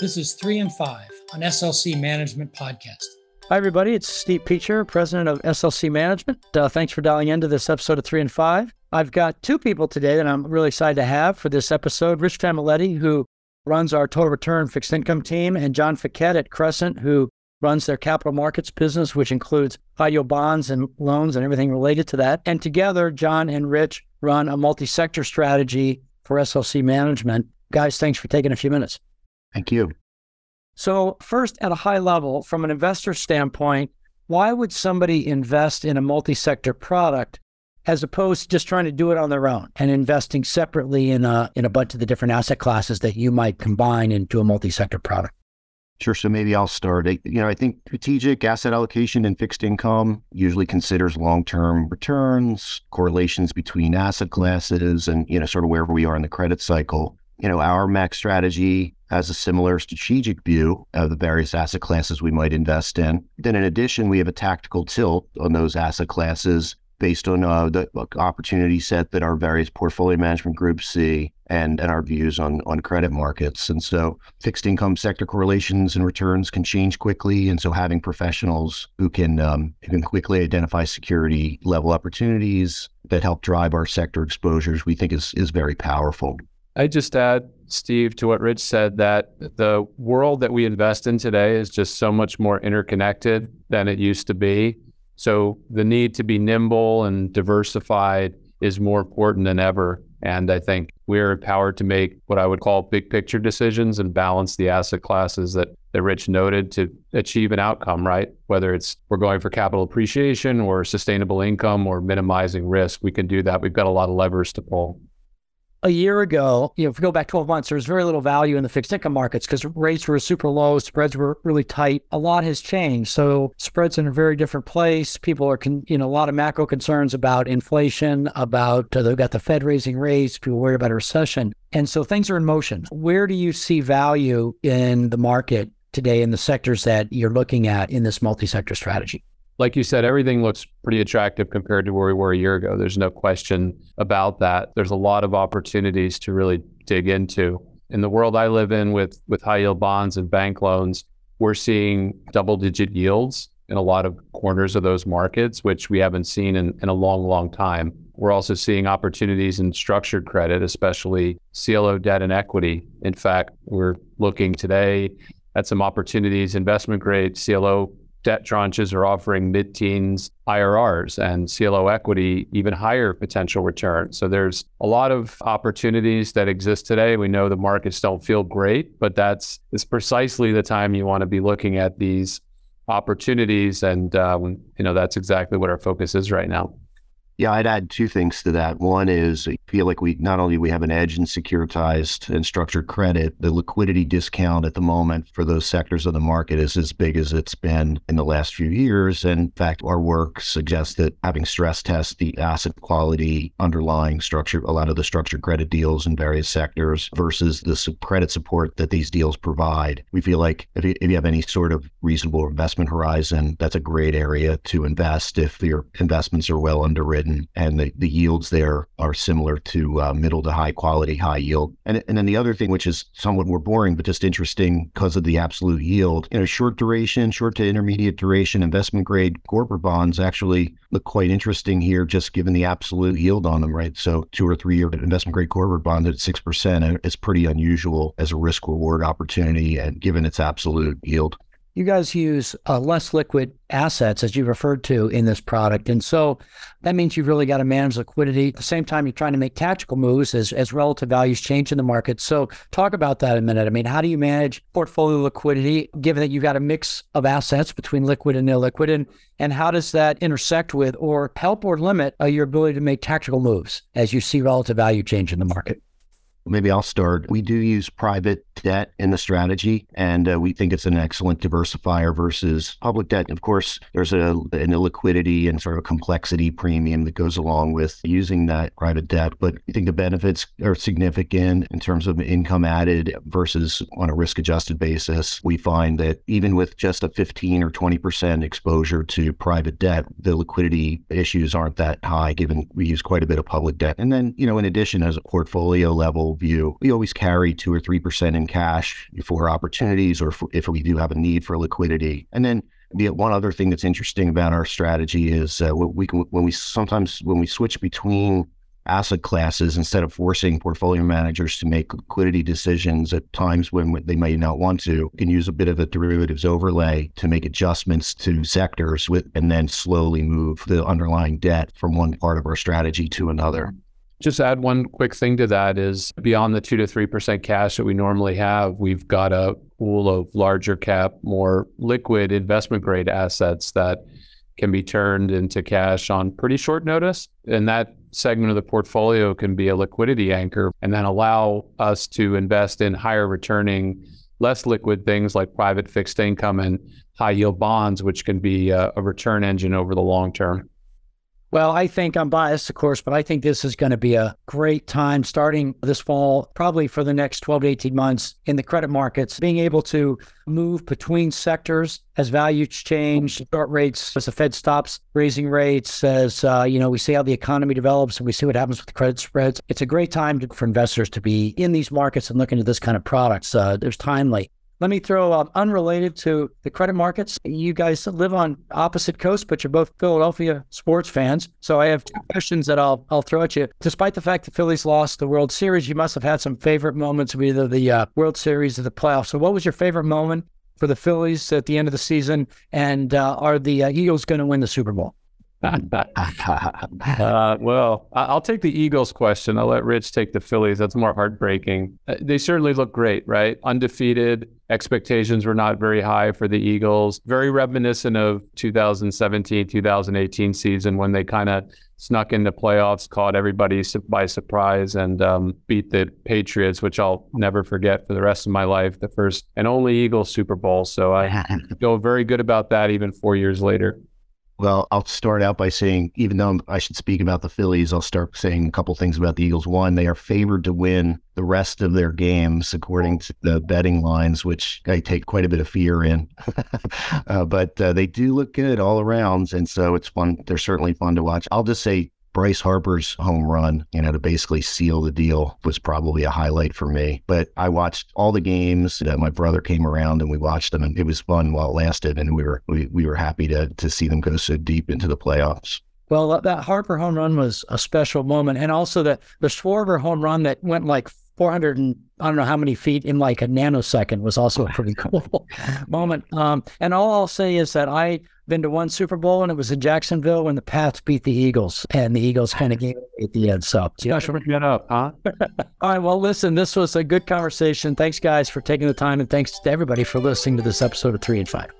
This is three and five on SLC Management Podcast. Hi, everybody. It's Steve Peacher, president of SLC Management. Uh, thanks for dialing into this episode of Three and Five. I've got two people today that I'm really excited to have for this episode Rich Familetti, who runs our total return fixed income team, and John Fekete at Crescent, who runs their capital markets business, which includes high yield bonds and loans and everything related to that. And together, John and Rich run a multi sector strategy for SLC management. Guys, thanks for taking a few minutes. Thank you. So, first, at a high level, from an investor standpoint, why would somebody invest in a multi sector product as opposed to just trying to do it on their own and investing separately in a, in a bunch of the different asset classes that you might combine into a multi sector product? Sure. So maybe I'll start. You know, I think strategic asset allocation and fixed income usually considers long-term returns, correlations between asset classes, and you know, sort of where we are in the credit cycle. You know, our MAC strategy has a similar strategic view of the various asset classes we might invest in. Then, in addition, we have a tactical tilt on those asset classes based on uh, the opportunity set that our various portfolio management groups see and, and our views on, on credit markets. And so fixed income sector correlations and returns can change quickly. And so having professionals who can, um, who can quickly identify security level opportunities that help drive our sector exposures, we think is, is very powerful. I just add, Steve, to what Rich said, that the world that we invest in today is just so much more interconnected than it used to be. So the need to be nimble and diversified is more important than ever. And I think we're empowered to make what I would call big picture decisions and balance the asset classes that, that Rich noted to achieve an outcome, right? Whether it's we're going for capital appreciation or sustainable income or minimizing risk, we can do that. We've got a lot of levers to pull a year ago, you know, if we go back 12 months, there was very little value in the fixed income markets because rates were super low, spreads were really tight. A lot has changed. So spreads in a very different place. People are, con- you know, a lot of macro concerns about inflation, about uh, they've got the Fed raising rates, people worry about a recession. And so things are in motion. Where do you see value in the market today in the sectors that you're looking at in this multi-sector strategy? Like you said, everything looks pretty attractive compared to where we were a year ago. There's no question about that. There's a lot of opportunities to really dig into. In the world I live in with, with high yield bonds and bank loans, we're seeing double digit yields in a lot of corners of those markets, which we haven't seen in, in a long, long time. We're also seeing opportunities in structured credit, especially CLO debt and equity. In fact, we're looking today at some opportunities, investment grade CLO debt tranches are offering mid teens IRRs and CLO equity even higher potential returns. So there's a lot of opportunities that exist today. We know the markets don't feel great, but that's is precisely the time you want to be looking at these opportunities. And, uh, you know, that's exactly what our focus is right now. Yeah, I'd add two things to that. One is I feel like we not only we have an edge in securitized and structured credit, the liquidity discount at the moment for those sectors of the market is as big as it's been in the last few years. And in fact, our work suggests that having stress test the asset quality underlying structure, a lot of the structured credit deals in various sectors versus the credit support that these deals provide, we feel like if you, if you have any sort of reasonable investment horizon, that's a great area to invest if your investments are well underwritten and, and the, the yields there are similar to uh, middle to high quality, high yield. And, and then the other thing, which is somewhat more boring, but just interesting because of the absolute yield, you know, short duration, short to intermediate duration, investment grade corporate bonds actually look quite interesting here, just given the absolute yield on them, right? So two or three year investment grade corporate bond at 6% is pretty unusual as a risk reward opportunity and given its absolute yield you guys use uh, less liquid assets, as you referred to in this product. And so that means you've really got to manage liquidity. At the same time, you're trying to make tactical moves as, as relative values change in the market. So talk about that a minute. I mean, how do you manage portfolio liquidity, given that you've got a mix of assets between liquid and illiquid? And, and how does that intersect with or help or limit uh, your ability to make tactical moves as you see relative value change in the market? Maybe I'll start. We do use private debt in the strategy, and uh, we think it's an excellent diversifier versus public debt. Of course, there's a, an illiquidity and sort of complexity premium that goes along with using that private debt. But I think the benefits are significant in terms of income added versus on a risk adjusted basis. We find that even with just a 15 or 20% exposure to private debt, the liquidity issues aren't that high given we use quite a bit of public debt. And then, you know, in addition, as a portfolio level, view, we always carry two or 3% in cash for opportunities or if we do have a need for liquidity. And then the one other thing that's interesting about our strategy is uh, we can when we sometimes when we switch between asset classes instead of forcing portfolio managers to make liquidity decisions at times when they may not want to we can use a bit of a derivatives overlay to make adjustments to sectors with and then slowly move the underlying debt from one part of our strategy to another just add one quick thing to that is beyond the 2 to 3% cash that we normally have we've got a pool of larger cap more liquid investment grade assets that can be turned into cash on pretty short notice and that segment of the portfolio can be a liquidity anchor and then allow us to invest in higher returning, less liquid things like private fixed income and high yield bonds, which can be a, a return engine over the long term. Well, I think I'm biased, of course, but I think this is going to be a great time starting this fall, probably for the next 12 to 18 months in the credit markets, being able to move between sectors as values change, short rates, as the Fed stops raising rates, as, uh, you know, we see how the economy develops and we see what happens with the credit spreads. It's a great time to, for investors to be in these markets and looking at this kind of products. Uh, there's timely. Let me throw uh, unrelated to the credit markets. You guys live on opposite coasts, but you're both Philadelphia sports fans. So I have two questions that I'll I'll throw at you. Despite the fact the Phillies lost the World Series, you must have had some favorite moments of either the uh, World Series or the playoffs. So what was your favorite moment for the Phillies at the end of the season? And uh, are the uh, Eagles going to win the Super Bowl? uh, well, I'll take the Eagles question. I'll let Rich take the Phillies. That's more heartbreaking. Uh, they certainly look great, right? Undefeated. Expectations were not very high for the Eagles. Very reminiscent of 2017, 2018 season when they kind of snuck into playoffs, caught everybody by surprise, and um, beat the Patriots, which I'll never forget for the rest of my life. The first and only Eagles Super Bowl. So I feel very good about that, even four years later. Well, I'll start out by saying, even though I should speak about the Phillies, I'll start saying a couple things about the Eagles. One, they are favored to win the rest of their games according to the betting lines, which I take quite a bit of fear in. uh, but uh, they do look good all around, and so it's fun. They're certainly fun to watch. I'll just say Bryce Harper's home run, you know, to basically seal the deal was probably a highlight for me. But I watched all the games. My brother came around and we watched them, and it was fun while it lasted. And we were we, we were happy to to see them go so deep into the playoffs. Well, that Harper home run was a special moment, and also the the Schwarber home run that went like 400 and I don't know how many feet in like a nanosecond was also a pretty cool moment. Um, and all I'll say is that I've been to one Super Bowl and it was in Jacksonville when the Pats beat the Eagles and the Eagles kind of gave it at the end. So special get up, huh? all right. Well, listen, this was a good conversation. Thanks, guys, for taking the time, and thanks to everybody for listening to this episode of Three and Five.